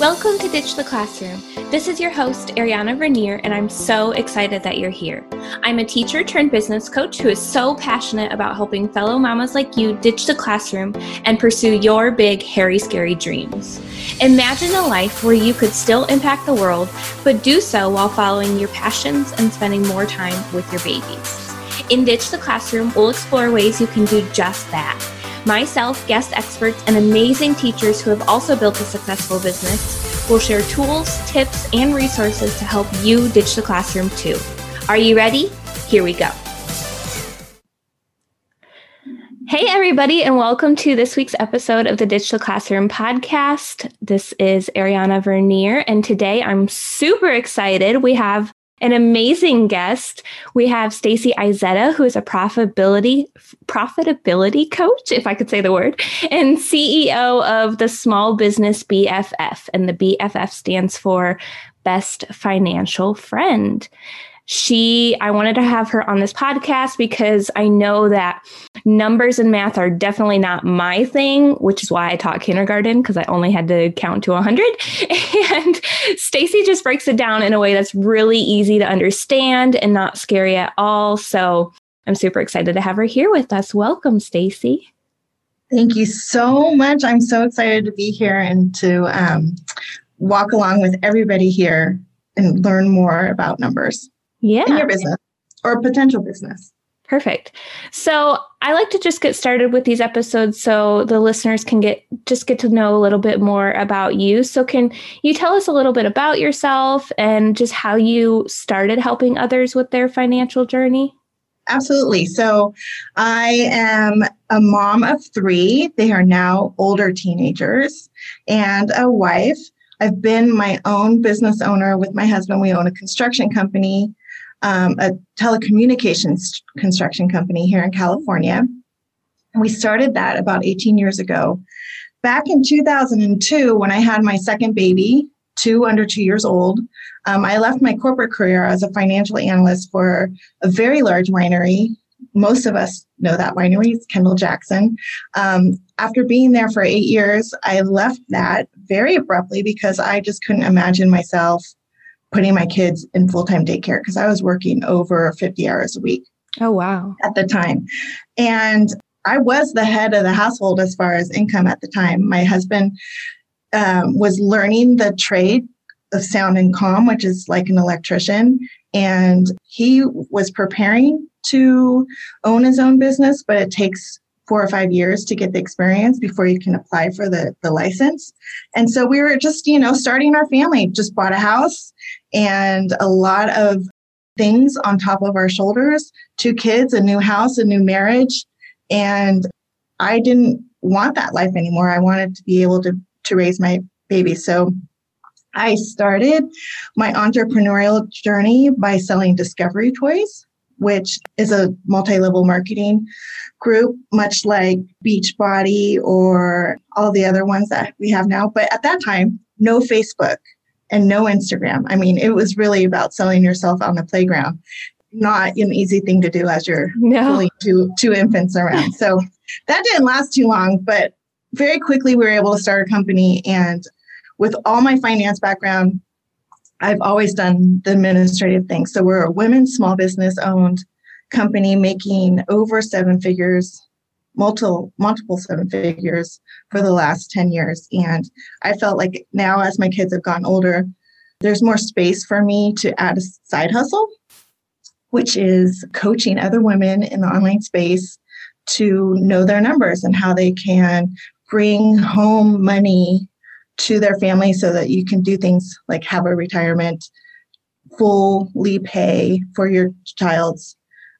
Welcome to Ditch the Classroom. This is your host, Ariana Vernier, and I'm so excited that you're here. I'm a teacher turned business coach who is so passionate about helping fellow mamas like you ditch the classroom and pursue your big, hairy, scary dreams. Imagine a life where you could still impact the world, but do so while following your passions and spending more time with your babies. In Ditch the Classroom, we'll explore ways you can do just that Myself, guest experts, and amazing teachers who have also built a successful business will share tools, tips, and resources to help you ditch the classroom too. Are you ready? Here we go. Hey, everybody, and welcome to this week's episode of the Ditch the Classroom podcast. This is Ariana Vernier, and today I'm super excited. We have an amazing guest. We have Stacy Izetta, who is a profitability profitability coach, if I could say the word, and CEO of the Small Business BFF. And the BFF stands for Best Financial Friend she i wanted to have her on this podcast because i know that numbers and math are definitely not my thing which is why i taught kindergarten because i only had to count to 100 and stacy just breaks it down in a way that's really easy to understand and not scary at all. So i'm super excited to have her here with us. Welcome stacy. Thank you so much. I'm so excited to be here and to um, walk along with everybody here and learn more about numbers yeah. in your business or potential business. Perfect. So I like to just get started with these episodes so the listeners can get just get to know a little bit more about you. So can you tell us a little bit about yourself and just how you started helping others with their financial journey? Absolutely. So I am a mom of three. They are now older teenagers and a wife. I've been my own business owner with my husband. We own a construction company um, a telecommunications construction company here in California. And we started that about 18 years ago. Back in 2002, when I had my second baby, two under two years old, um, I left my corporate career as a financial analyst for a very large winery. Most of us know that winery, it's Kendall Jackson. Um, after being there for eight years, I left that very abruptly because I just couldn't imagine myself putting my kids in full time daycare because I was working over 50 hours a week. Oh, wow. At the time. And I was the head of the household as far as income at the time. My husband um, was learning the trade of sound and comm, which is like an electrician. And he was preparing to own his own business, but it takes four or five years to get the experience before you can apply for the, the license. And so we were just, you know, starting our family, just bought a house and a lot of things on top of our shoulders two kids, a new house, a new marriage. And I didn't want that life anymore. I wanted to be able to, to raise my baby. So I started my entrepreneurial journey by selling discovery toys, which is a multi level marketing group, much like Beachbody or all the other ones that we have now. But at that time, no Facebook and no Instagram. I mean, it was really about selling yourself on the playground, not an easy thing to do as you're no. two, two infants around. So that didn't last too long, but very quickly we were able to start a company. And with all my finance background, I've always done the administrative things. So we're a women's small business owned company making over seven figures, multiple multiple seven figures for the last 10 years. And I felt like now as my kids have gotten older, there's more space for me to add a side hustle, which is coaching other women in the online space to know their numbers and how they can bring home money to their family so that you can do things like have a retirement, fully pay for your child's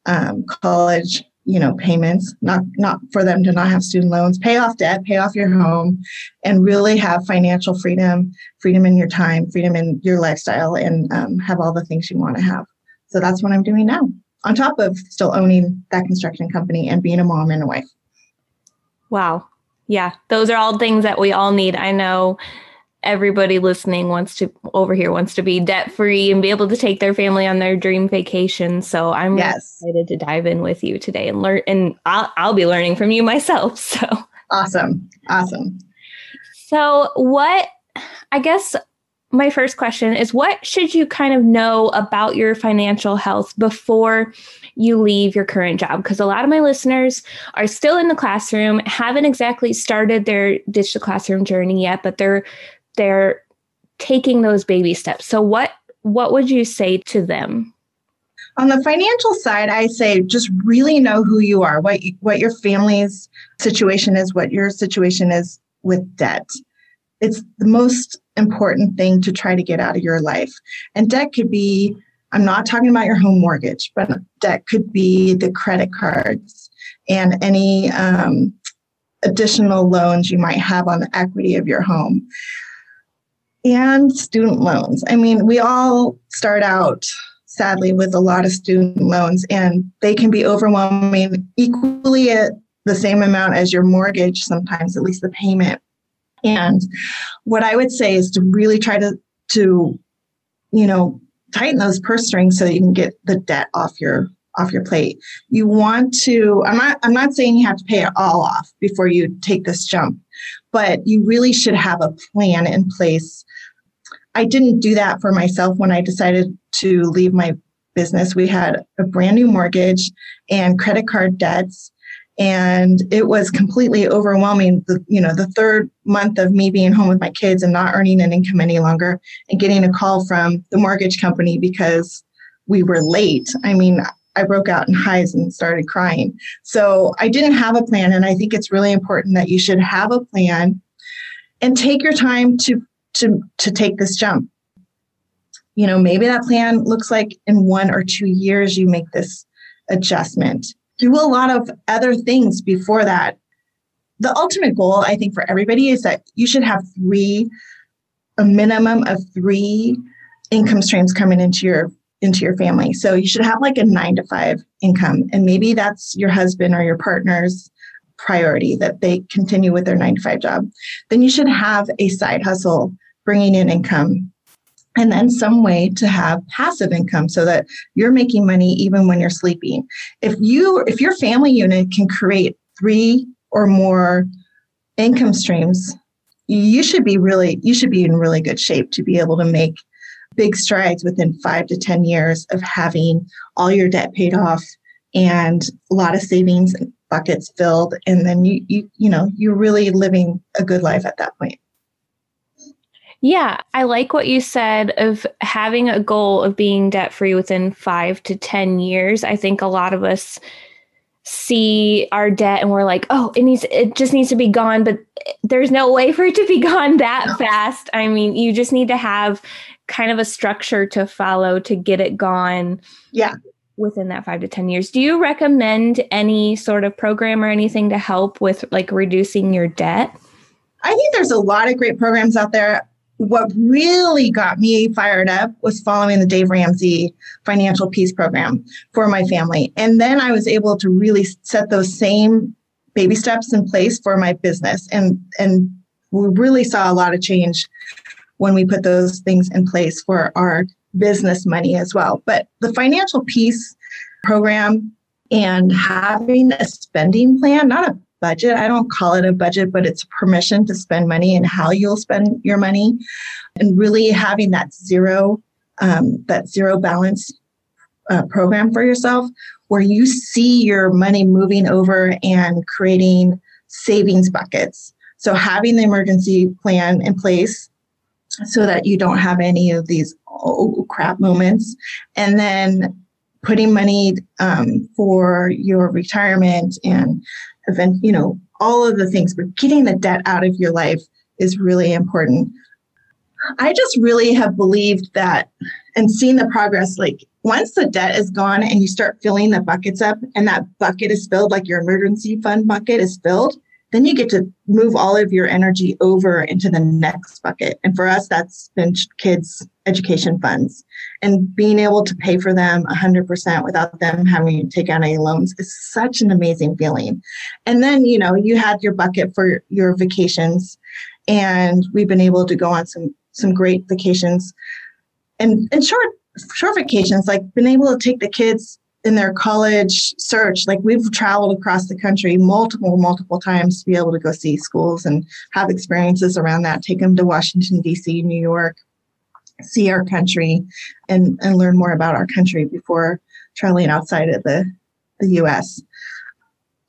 um, college you know payments not not for them to not have student loans. Pay off debt pay off your home and really have financial freedom freedom in your time freedom in your lifestyle and um, have all the things you want to have. So that's what i'm doing now on top of still owning that construction company and being a mom and a wife. Wow. Yeah those are all things that we all need. I know everybody listening wants to over here wants to be debt free and be able to take their family on their dream vacation. So I'm yes. excited to dive in with you today and learn and I'll I'll be learning from you myself. So awesome. Awesome. So what I guess my first question is what should you kind of know about your financial health before you leave your current job because a lot of my listeners are still in the classroom haven't exactly started their digital classroom journey yet but they're they're taking those baby steps. So what what would you say to them? On the financial side i say just really know who you are what what your family's situation is what your situation is with debt. It's the most important thing to try to get out of your life. And debt could be, I'm not talking about your home mortgage, but debt could be the credit cards and any um, additional loans you might have on the equity of your home and student loans. I mean, we all start out sadly with a lot of student loans and they can be overwhelming equally at the same amount as your mortgage sometimes at least the payment and what I would say is to really try to to you know tighten those purse strings so you can get the debt off your off your plate. You want to I'm not I'm not saying you have to pay it all off before you take this jump, but you really should have a plan in place. I didn't do that for myself when I decided to leave my business. We had a brand new mortgage and credit card debts and it was completely overwhelming the you know the third month of me being home with my kids and not earning an income any longer and getting a call from the mortgage company because we were late i mean i broke out in hives and started crying. So i didn't have a plan and i think it's really important that you should have a plan and take your time to to to take this jump. You know maybe that plan looks like in one or two years you make this adjustment. Do a lot of other things before that. The ultimate goal, I think, for everybody is that you should have three, a minimum of three income streams coming into your into your family. So you should have like a nine to five income, and maybe that's your husband or your partner's priority that they continue with their nine to five job. Then you should have a side hustle bringing in income and then some way to have passive income so that you're making money even when you're sleeping if you if your family unit can create three or more income streams you should be really you should be in really good shape to be able to make big strides within 5 to 10 years of having all your debt paid off and a lot of savings buckets filled and then you you you know you're really living a good life at that point yeah, I like what you said of having a goal of being debt free within five to 10 years. I think a lot of us see our debt and we're like, oh, it needs, it just needs to be gone. But there's no way for it to be gone that fast. I mean, you just need to have kind of a structure to follow to get it gone. Yeah. Within that five to 10 years. Do you recommend any sort of program or anything to help with like reducing your debt? I think there's a lot of great programs out there what really got me fired up was following the Dave Ramsey financial peace program for my family. And then I was able to really set those same baby steps in place for my business. And, and we really saw a lot of change when we put those things in place for our business money as well. But the financial peace program and having a spending plan, not a budget. I don't call it a budget, but it's permission to spend money and how you'll spend your money, and really having that zero, um, that zero balance uh, program for yourself, where you see your money moving over and creating savings buckets. So having the emergency plan in place so that you don't have any of these oh crap moments, and then putting money um, for your retirement and event, you know, all of the things, but getting the debt out of your life is really important. I just really have believed that and seen the progress. Like once the debt is gone and you start filling the buckets up and that bucket is filled, like your emergency fund bucket is filled, then you get to move all of your energy over into the next bucket. And for us, that's been kids' education funds. And being able to pay for them 100% without them having to take out any loans is such an amazing feeling. And then, you know, you had your bucket for your vacations, and we've been able to go on some some great vacations and, and short short vacations, like been able to take the kids in their college search, like we've traveled across the country multiple, multiple times to be able to go see schools and have experiences around that, take them to Washington, D.C., New York, see our country and, and learn more about our country before traveling outside of the, the US.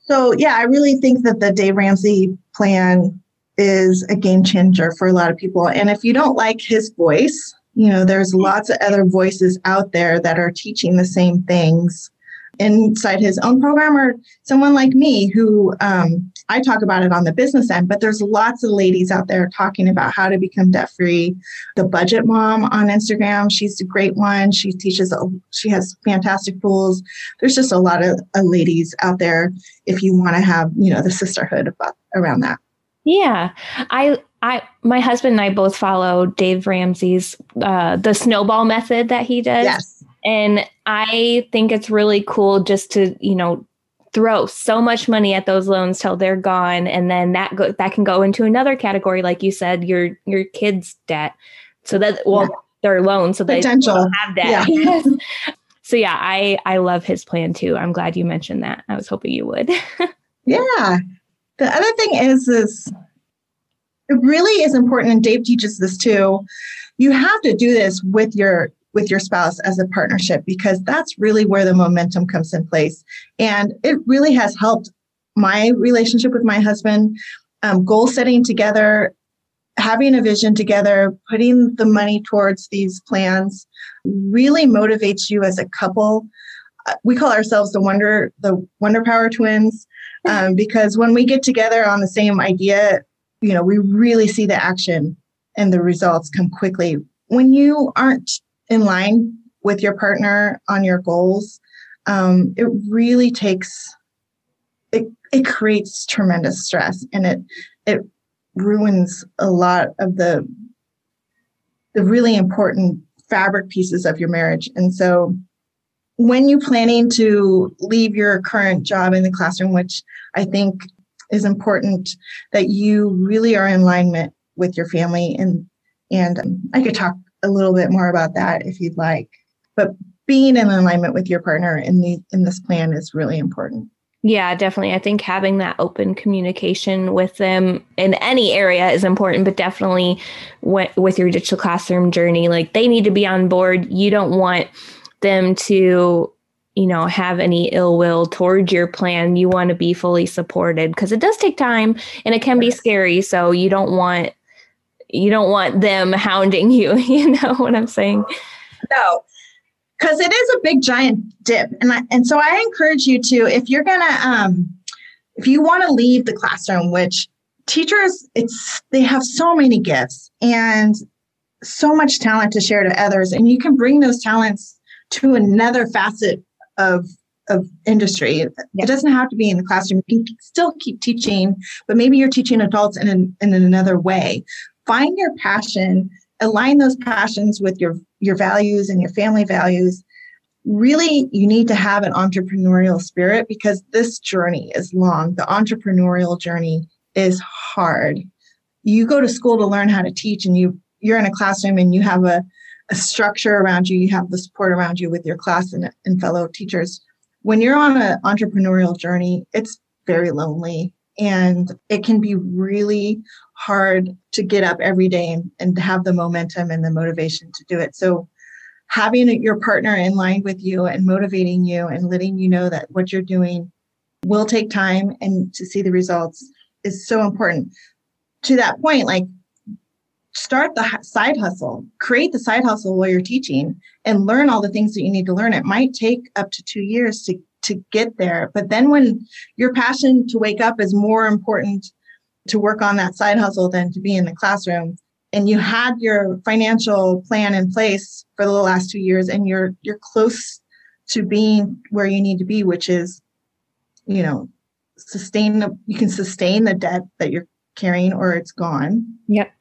So, yeah, I really think that the Dave Ramsey plan is a game changer for a lot of people. And if you don't like his voice, you know, there's lots of other voices out there that are teaching the same things inside his own program or someone like me who um, I talk about it on the business end, but there's lots of ladies out there talking about how to become debt free. The budget mom on Instagram, she's a great one. She teaches, she has fantastic tools. There's just a lot of uh, ladies out there if you want to have, you know, the sisterhood about, around that. Yeah. I, I, my husband and I both follow Dave Ramsey's, uh, the snowball method that he does. Yes. And I think it's really cool just to, you know, throw so much money at those loans till they're gone and then that go that can go into another category like you said your your kids debt so that well yeah. their loans so Potential. they don't have that. yeah. so yeah i i love his plan too i'm glad you mentioned that i was hoping you would yeah the other thing is is it really is important and dave teaches this too you have to do this with your with your spouse as a partnership because that's really where the momentum comes in place. And it really has helped my relationship with my husband, um, goal setting together, having a vision together, putting the money towards these plans really motivates you as a couple. Uh, we call ourselves the wonder the wonder power twins um, because when we get together on the same idea you know we really see the action and the results come quickly when you aren't in line with your partner on your goals, um, it really takes it it creates tremendous stress and it it ruins a lot of the the really important fabric pieces of your marriage. And so when you're planning to leave your current job in the classroom, which I think is important that you really are in alignment with your family and and um, I could talk a little bit more about that if you'd like. But being in alignment with your partner in the in this plan is really important. Yeah, definitely. I think having that open communication with them in any area is important, but definitely with your digital classroom journey, like they need to be on board. You don't want them to, you know, have any ill will towards your plan. You want to be fully supported because it does take time and it can be scary. So you don't want you don't want them hounding you. You know what I'm saying? No, because it is a big giant dip, and I, and so I encourage you to if you're gonna um, if you want to leave the classroom, which teachers it's they have so many gifts and so much talent to share to others, and you can bring those talents to another facet of of industry. It doesn't have to be in the classroom. You can still keep teaching, but maybe you're teaching adults in, an, in another way find your passion, align those passions with your, your values and your family values. Really, you need to have an entrepreneurial spirit because this journey is long. The entrepreneurial journey is hard. You go to school to learn how to teach, and you you're in a classroom and you have a, a structure around you. You have the support around you with your class and, and fellow teachers. When you're on an entrepreneurial journey, it's very lonely and it can be really hard to get up every day and, and have the momentum and the motivation to do it. So having your partner in line with you and motivating you and letting you know that what you're doing will take time and to see the results is so important. To that point, like start the side hustle, create the side hustle while you're teaching and learn all the things that you need to learn. It might take up to two years to, to get there. But then when your passion to wake up is more important to work on that side hustle than to be in the classroom and you had your financial plan in place for the last two years and you're you're close to being where you need to be which is you know sustain you can sustain the debt that you're carrying or it's gone yep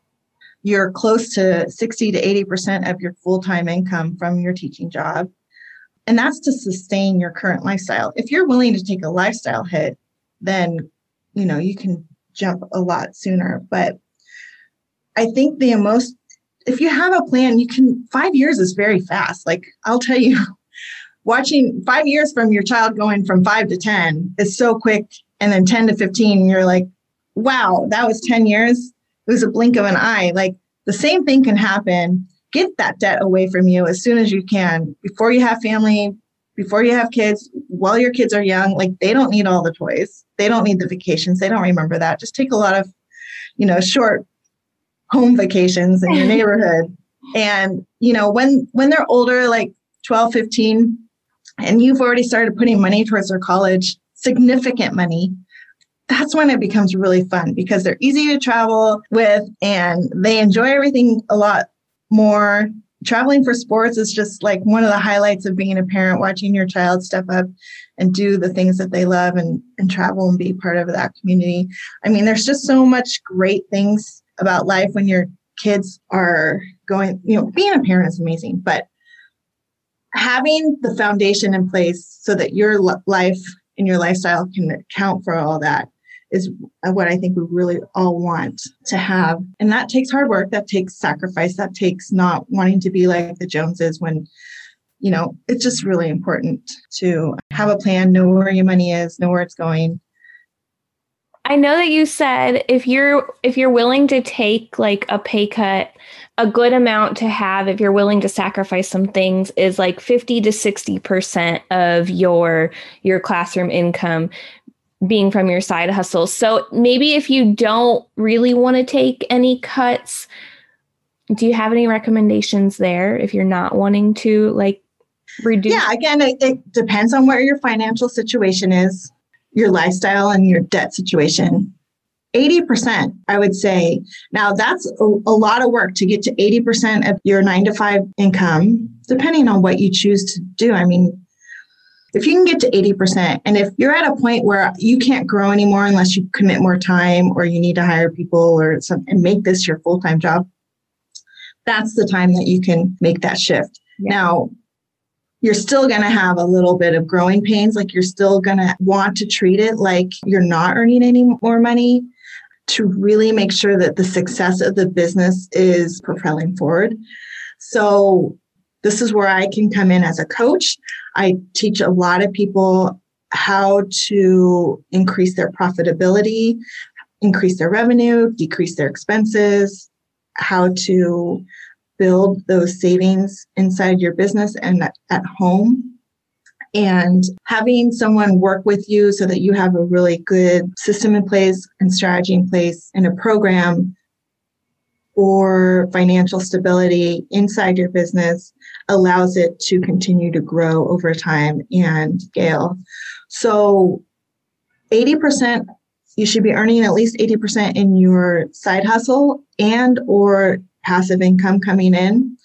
you're close to 60 to 80% of your full-time income from your teaching job and that's to sustain your current lifestyle if you're willing to take a lifestyle hit then you know you can jump a lot sooner. But I think the most, if you have a plan, you can, five years is very fast. Like I'll tell you, watching five years from your child going from five to 10 is so quick. And then 10 to 15, you're like, wow, that was 10 years. It was a blink of an eye. Like the same thing can happen. Get that debt away from you as soon as you can before you have family, before you have kids, while your kids are young. Like they don't need all the toys, they don't need the vacations, they don't remember that. Just take a lot of, you know, short home vacations in your neighborhood. And, you know, when when they're older, like 12, 15, and you've already started putting money towards their college, significant money, that's when it becomes really fun because they're easy to travel with and they enjoy everything a lot more. Traveling for sports is just like one of the highlights of being a parent, watching your child step up and do the things that they love and, and travel and be part of that community. I mean, there's just so much great things about life when your kids are going, you know, being a parent is amazing, but having the foundation in place so that your life and your lifestyle can account for all that is what I think we really all want to have. And that takes hard work, that takes sacrifice, that takes not wanting to be like the Joneses when, you know, it's just really important to have a plan, know where your money is, know where it's going. I know that you said if you're if you're willing to take like a pay cut, a good amount to have if you're willing to sacrifice some things is like 50 to 60% of your your classroom income being from your side hustle. So maybe if you don't really want to take any cuts, do you have any recommendations there if you're not wanting to like reduce? Yeah, again, it, it depends on where your financial situation is, your lifestyle, and your debt situation. 80%, I would say. Now, that's a, a, lot of work to get to 80% of your nine to five income, depending on what you choose to do. I mean, if you can get to 80%, and if you're at a point where you can't grow anymore unless you commit more time or you need to hire people or some, and make this your full time job, that's the time that you can make that shift. Yeah. Now, you're still going to have a little bit of growing pains. Like you're still going to want to treat it like you're not earning any more money to really make sure that the success of the business is propelling forward. So this is where I can come in as a coach. I teach a lot of people how to increase their profitability, increase their revenue, decrease their expenses, how to build those savings inside your business and at home. And having someone work with you so that you have a really good system in place and strategy in place and a program for financial stability inside your business allows it to continue to grow over time and scale. So 80% you should be earning at least 80% in your side hustle and or passive income coming in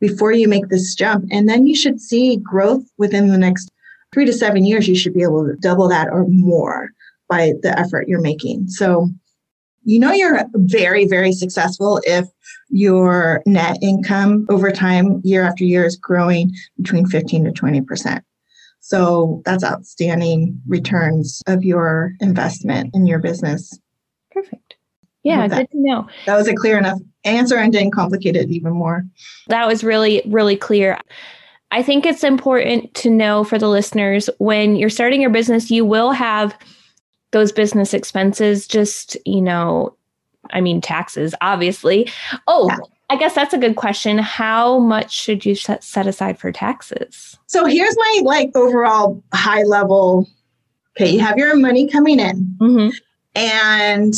before you make this jump and then you should see growth within the next 3 to 7 years you should be able to double that or more by the effort you're making. So you know you're very very successful if your net income over time year after year is growing between 15 to 20 percent. So that's outstanding returns of your investment in your business. Perfect. Yeah good to know. That was a clear enough answer and didn't complicate it even more. That was really really clear. I think it's important to know for the listeners when you're starting your business you will have those business expenses just, you know, I mean, taxes, obviously. Oh, yeah. I guess that's a good question. How much should you set, aside for taxes? So here's my like overall high level. Okay, you have your money coming in, mm-hmm. and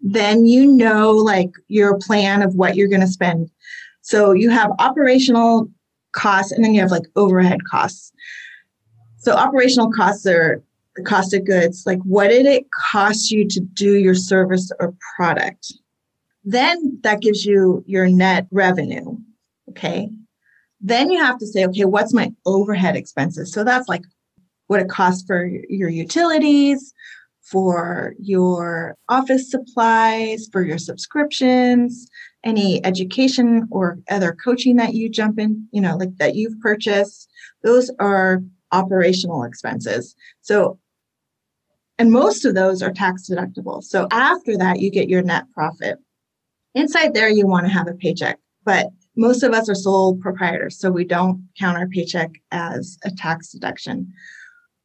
then you know like your plan of what you're going to spend. So you have operational costs, and then you have like overhead costs. So operational costs are the cost of goods, like what did it cost you to do your service or product? Then that gives you your net revenue. Okay. Then you have to say, okay, what's my overhead expenses? So that's like what it costs for your utilities, for your office supplies, for your subscriptions, any education or other coaching that you jump in, you know, like that you've purchased. Those are operational expenses. So and most of those are tax deductible. So after that, you get your net profit. Inside there, you want to have a paycheck, but most of us are sole proprietors, so we don't count our paycheck as a tax deduction.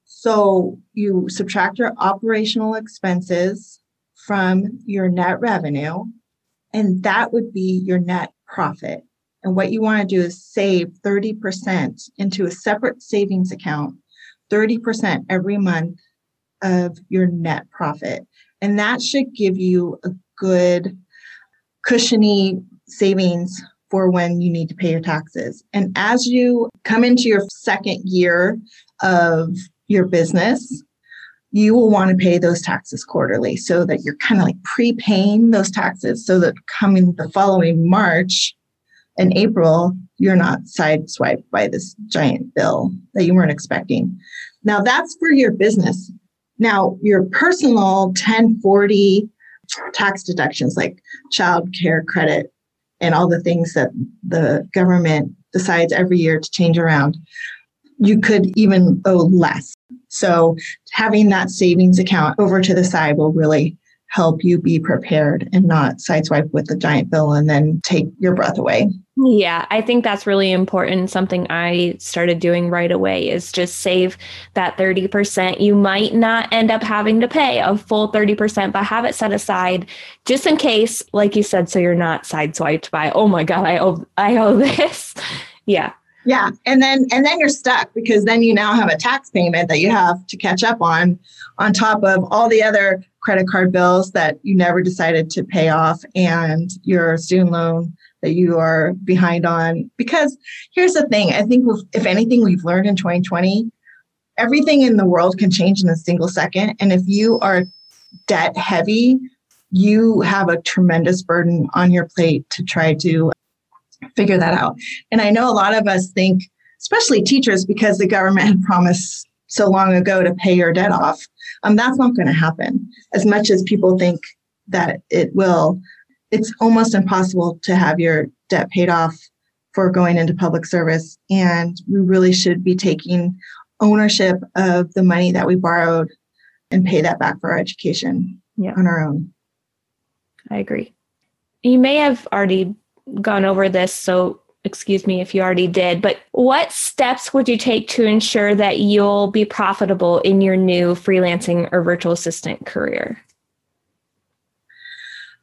So you subtract your operational expenses from your net revenue, and that would be your net profit. And what you want to do is save 30% into a separate savings account, 30% every month of your net profit. And that should give you a good, cushiony savings for when you need to pay your taxes. And as you come into your second year of your business, you will want to pay those taxes quarterly so that you're kind of like prepaying those taxes so that coming the following March and April, you're not sideswiped by this giant bill that you weren't expecting. Now that's for your business. Now, your personal 1040 tax deductions like child care credit and all the things that the government decides every year to change around, you could even owe less. So having that savings account over to the side will really help you be prepared and not sideswipe with the giant bill and then take your breath away. Yeah, I think that's really important. Something I started doing right away is just save that 30%. You might not end up having to pay a full 30%, but have it set aside just in case, like you said, so you're not sideswiped by, oh my God, I owe I owe this. yeah. Yeah. And then and then you're stuck because then you now have a tax payment that you have to catch up on on top of all the other credit card bills that you never decided to pay off and your student loan that you are behind on because here's the thing I think if anything we've learned in 2020 everything in the world can change in a single second and if you are debt heavy you have a tremendous burden on your plate to try to figure that out. And I know a lot of us think, especially teachers, because the government had promised so long ago to pay your debt off, um, that's not going to happen. As much as people think that it will, it's almost impossible to have your debt paid off for going into public service. And we really should be taking ownership of the money that we borrowed and pay that back for our education yeah. on our own. I agree. You may have already gone over this, so excuse me if you already did, but what steps would you take to ensure that you'll be profitable in your new freelancing or virtual assistant career?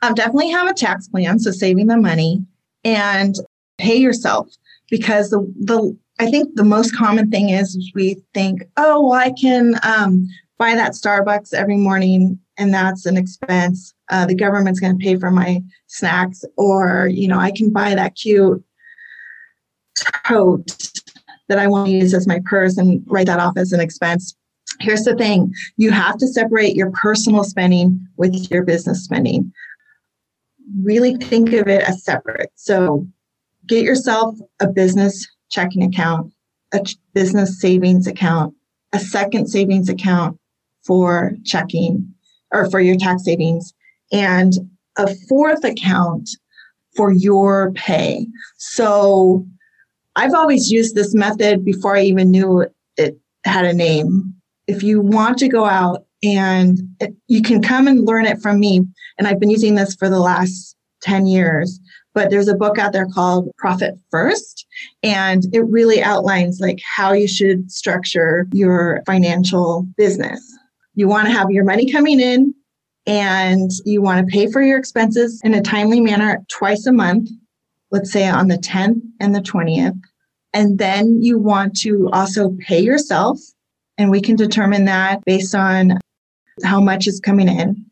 Um, definitely have a tax plan, so saving the money and pay yourself because the the I think the most common thing is we think, oh, well, I can um, buy that Starbucks every morning and that's an expense. Uh, the government's going to pay for my snacks, or you know, I can buy that cute tote that I want to use as my purse and write that off as an expense. Here's the thing: you have to separate your personal spending with your business spending. Really think of it as separate. So, get yourself a business checking account, a business savings account, a second savings account for checking or for your tax savings, and a fourth account for your pay. So I've always used this method before I even knew it had a name. If you want to go out and it, you can come and learn it from me, and I've been using this for the last 10 years. But there's a book out there called Profit First, and it really outlines like how you should structure your financial business. You want to have your money coming in and you want to pay for your expenses in a timely manner twice a month, let's say on the 10th and the 20th. And then you want to also pay yourself. And we can determine that based on how much is coming in.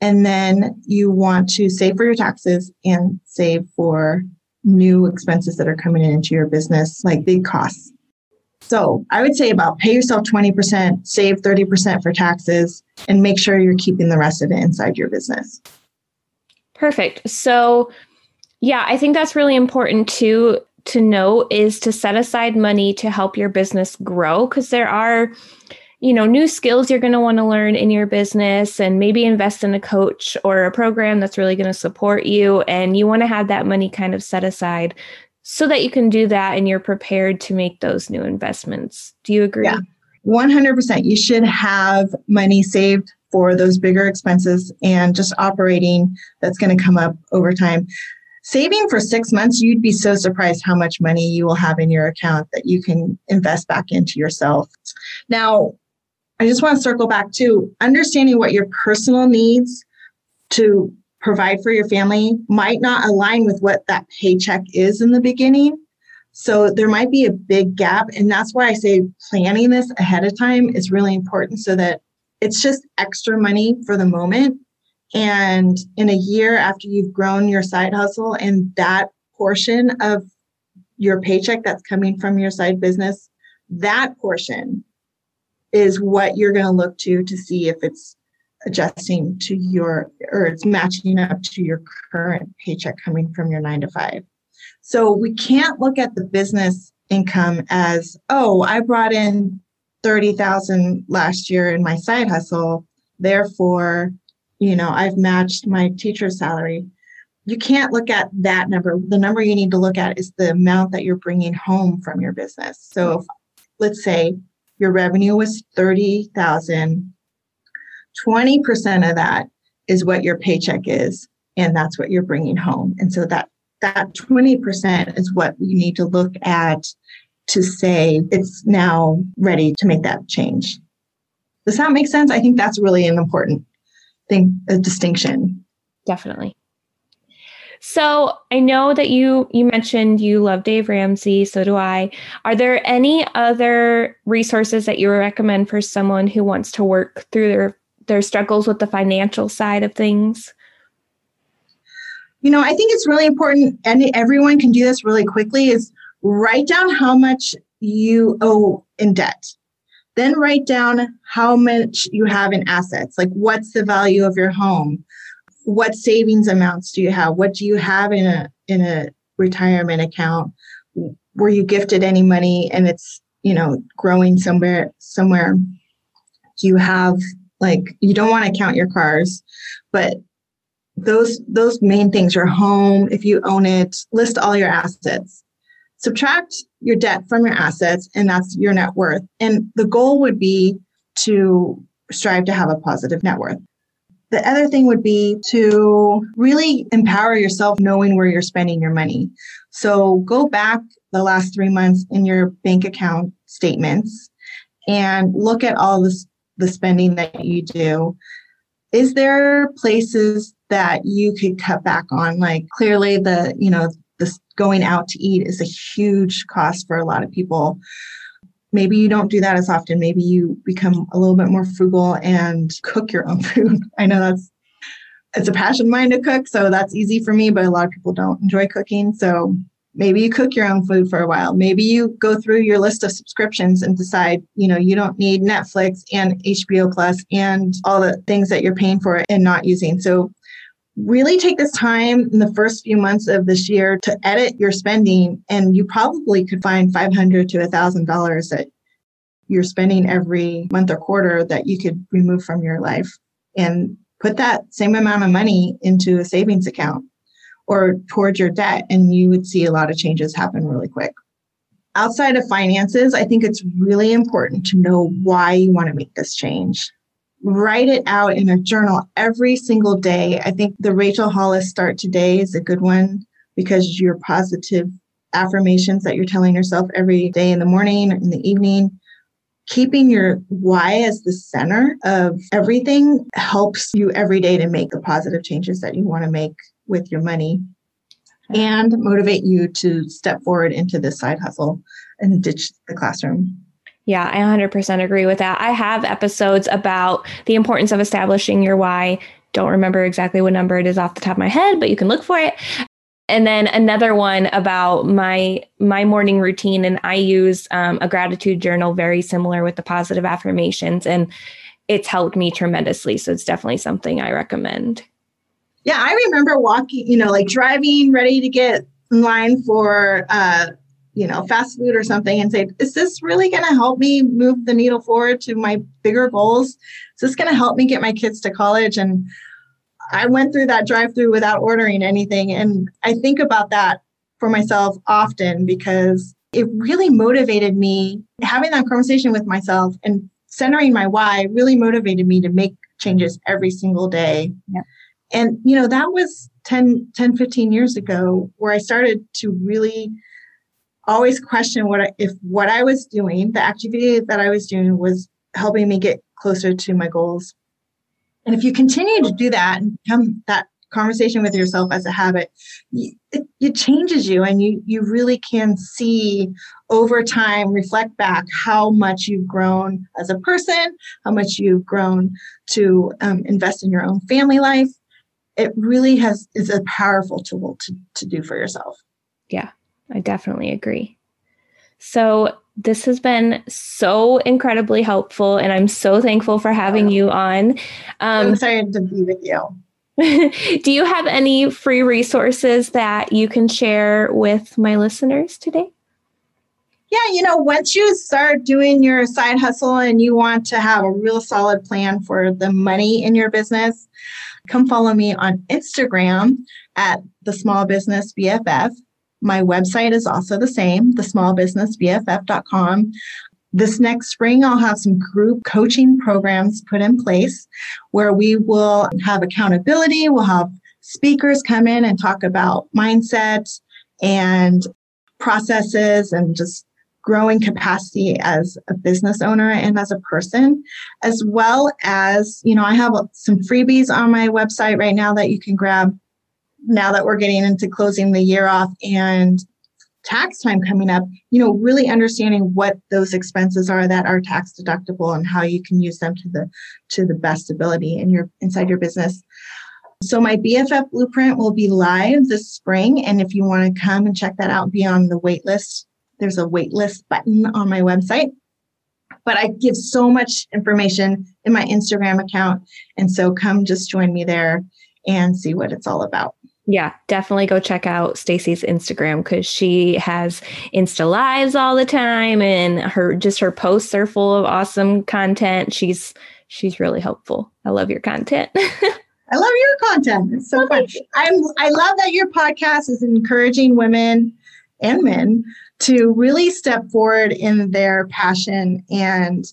And then you want to save for your taxes and save for new expenses that are coming into your business, like big costs. So I would say about pay yourself 20%, save 30% for taxes, and make sure you're keeping the rest of it inside your business. Perfect. So yeah, I think that's really important too to know is to set aside money to help your business grow because there are you know new skills you're going to want to learn in your business and maybe invest in a coach or a program that's really going to support you and you want to have that money kind of set aside so that you can do that and you're prepared to make those new investments. Do you agree? Yeah, 100%. You should have money saved for those bigger expenses and just operating that's going to come up over time. Saving for six months, you'd be so surprised how much money you will have in your account that you can invest back into yourself. Now, I just want to circle back to understanding what your personal needs to provide for your family might not align with what that paycheck is in the beginning. So there might be a big gap. And that's why I say planning this ahead of time is really important so that it's just extra money for the moment and in a year after you've grown your side hustle and that portion of your paycheck that's coming from your side business, that portion is what you're going to look to to see if it's adjusting to your or it's matching up to your current paycheck coming from your nine to five. So we can't look at the business income as, oh, I brought in 30,000 last year in my side hustle. Therefore, you know, I've matched my teacher's salary. You can't look at that number. The number you need to look at is the amount that you're bringing home from your business. So if, let's say your revenue was 30,000, 20% of that is what your paycheck is and that's what you're bringing home. And so that that 20% is what you need to look at to say it's now ready to make that change. Does that make sense? I think that's really an important think a distinction. Definitely. So I know that you you mentioned you love Dave Ramsey, so do I. Are there any other resources that you recommend for someone who wants to work through their their struggles with the financial side of things? You know, I think it's really important, and everyone can do this really quickly. Is write down how much you owe in debt. Then write down how much you have in assets. Like, what's the value of your home? What savings amounts do you have? What do you have in a in a retirement account? Were you gifted any money and it's you know growing somewhere somewhere? Do you have like you don't want to count your cars, but those those main things your home if you own it list all your assets subtract your debt from your assets, and that's your net worth. And the goal would be to strive to have a positive net worth. The other thing would be to really empower yourself knowing where you're spending your money. So go back the last three months in your bank account statements and look at all this, the spending that you do. Is there places that you could cut back on? Like clearly the, you know, this going out to eat is a huge cost for a lot of people. Maybe you don't do that as often. Maybe you become a little bit more frugal and cook your own food. I know that's it's a passion of mine to cook, so that's easy for me, but a lot of people don't enjoy cooking. So maybe you cook your own food for a while. Maybe you go through your list of subscriptions and decide, you know, you don't need Netflix and HBO Plus and all the things that you're paying for and not using. So really take this time in the first few months of this year to edit your spending and you probably could find 500 to $1000 that you're spending every month or quarter that you could remove from your life and put that same amount of money into a savings account or towards your debt and you would see a lot of changes happen really quick. Outside of finances i think it's really important to know why you want to make this change write it out in a journal every single day. I think the Rachel Hollis Start Today is a good one because your positive affirmations that you're telling yourself every day in the morning, or in the evening, keeping your why as the center of everything helps you every day to make the positive changes that you want to make with your money and motivate you to step forward into this side hustle and ditch the classroom. Yeah, I 100% agree with that. I have episodes about the importance of establishing your why. Don't remember exactly what number it is off the top of my head, but you can look for it. And then another one about my my morning routine, and I use um, a gratitude journal, very similar with the positive affirmations, and it's helped me tremendously. So it's definitely something I recommend. Yeah, I remember walking, you know, like driving, ready to get in line for uh, you know, fast food or something and say, is this really going to help me move the needle forward to my bigger goals? Is this going to help me get my kids to college? And I went through that drive through without ordering anything. And I think about that for myself often because it really motivated me. Having that conversation with myself and centering my why really motivated me to make changes every single day. Yeah. And, you know, that was 10, 10 15 years ago where I started to really always question what I, if what I was doing, the activity that I was doing was helping me get closer to my goals. And if you continue to do that and become that conversation with yourself as a habit, it, it changes you and you you really can see over time reflect back how much you've grown as a person, how much you've grown to um, invest in your own family life. It really has is a powerful tool to, to do for yourself. Yeah, I definitely agree. So this has been so incredibly helpful, and I'm so thankful for having you on. Um, I'm excited to be with you. Do you have any free resources that you can share with my listeners today? Yeah, you know, once you start doing your side hustle and you want to have a real solid plan for the money in your business, come follow me on Instagram at the Small Business BFF. My website is also the same, thesmallbusinessbff.com. This next spring, I'll have some group coaching programs put in place where we will have accountability. We'll have speakers come in and talk about mindset and processes and just growing capacity as a business owner and as a person, as well as, you know, I have some freebies on my website right now that you can grab now that we're getting into closing the year off and tax time coming up, you know, really understanding what those expenses are that are tax deductible and how you can use them to the to the best ability in your inside your business. So my BFF blueprint will be live this spring, and if you want to come and check that out, be on the wait list. There's a wait list button on my website. But I give so much information in my Instagram account, and so come just join me there and see what it's all about. Yeah, definitely go check out Stacy's Instagram because she has Insta lives all the time and her just her posts are full of awesome content. She's she's really helpful. I love your content. I love your content. It's so fun. I'm I love that your podcast is encouraging women and men to really step forward in their passion and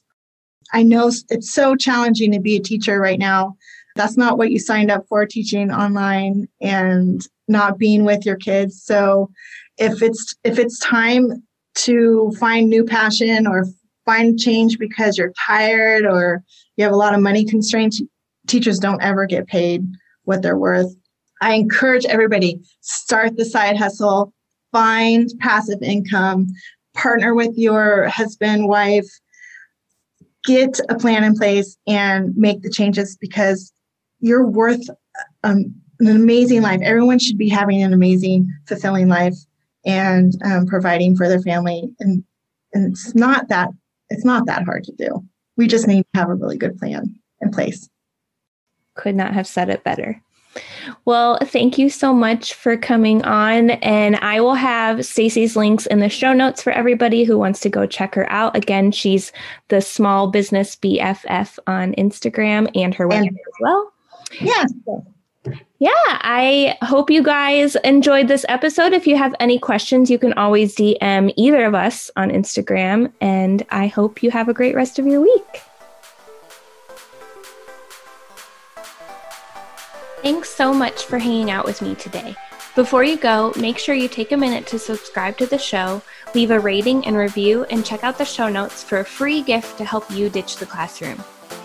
I know it's so challenging to be a teacher right now that's not what you signed up for teaching online and not being with your kids. So if it's if it's time to find new passion or find change because you're tired or you have a lot of money constraints teachers don't ever get paid what they're worth. I encourage everybody start the side hustle find passive income partner with your husband wife get a plan in place and make the changes because you're worth um, an amazing life. Everyone should be having an amazing, fulfilling life and um, providing for their family. And, and it's not that it's not that hard to do. We just need to have a really good plan in place. Could not have said it better. Well, thank you so much for coming on. And I will have Stacy's links in the show notes for everybody who wants to go check her out. Again, she's the small business BFF on Instagram and her website as well. Yeah. Yeah, I hope you guys enjoyed this episode. If you have any questions, you can always DM either of us on Instagram. And I hope you have a great rest of your week. Thanks so much for hanging out with me today. Before you go, make sure you take a minute to subscribe to the show, leave a rating and review, and check out the show notes for a free gift to help you ditch the classroom.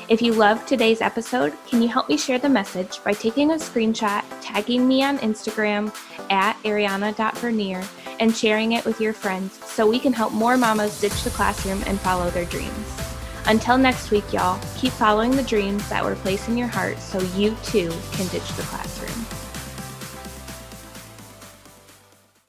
If you loved today's episode, can you help me share the message by taking a screenshot, tagging me on Instagram at ariana.vernier, and sharing it with your friends so we can help more mamas ditch the classroom and follow their dreams. Until next week, y'all, keep following the dreams that were placed in your heart so you too can ditch the classroom.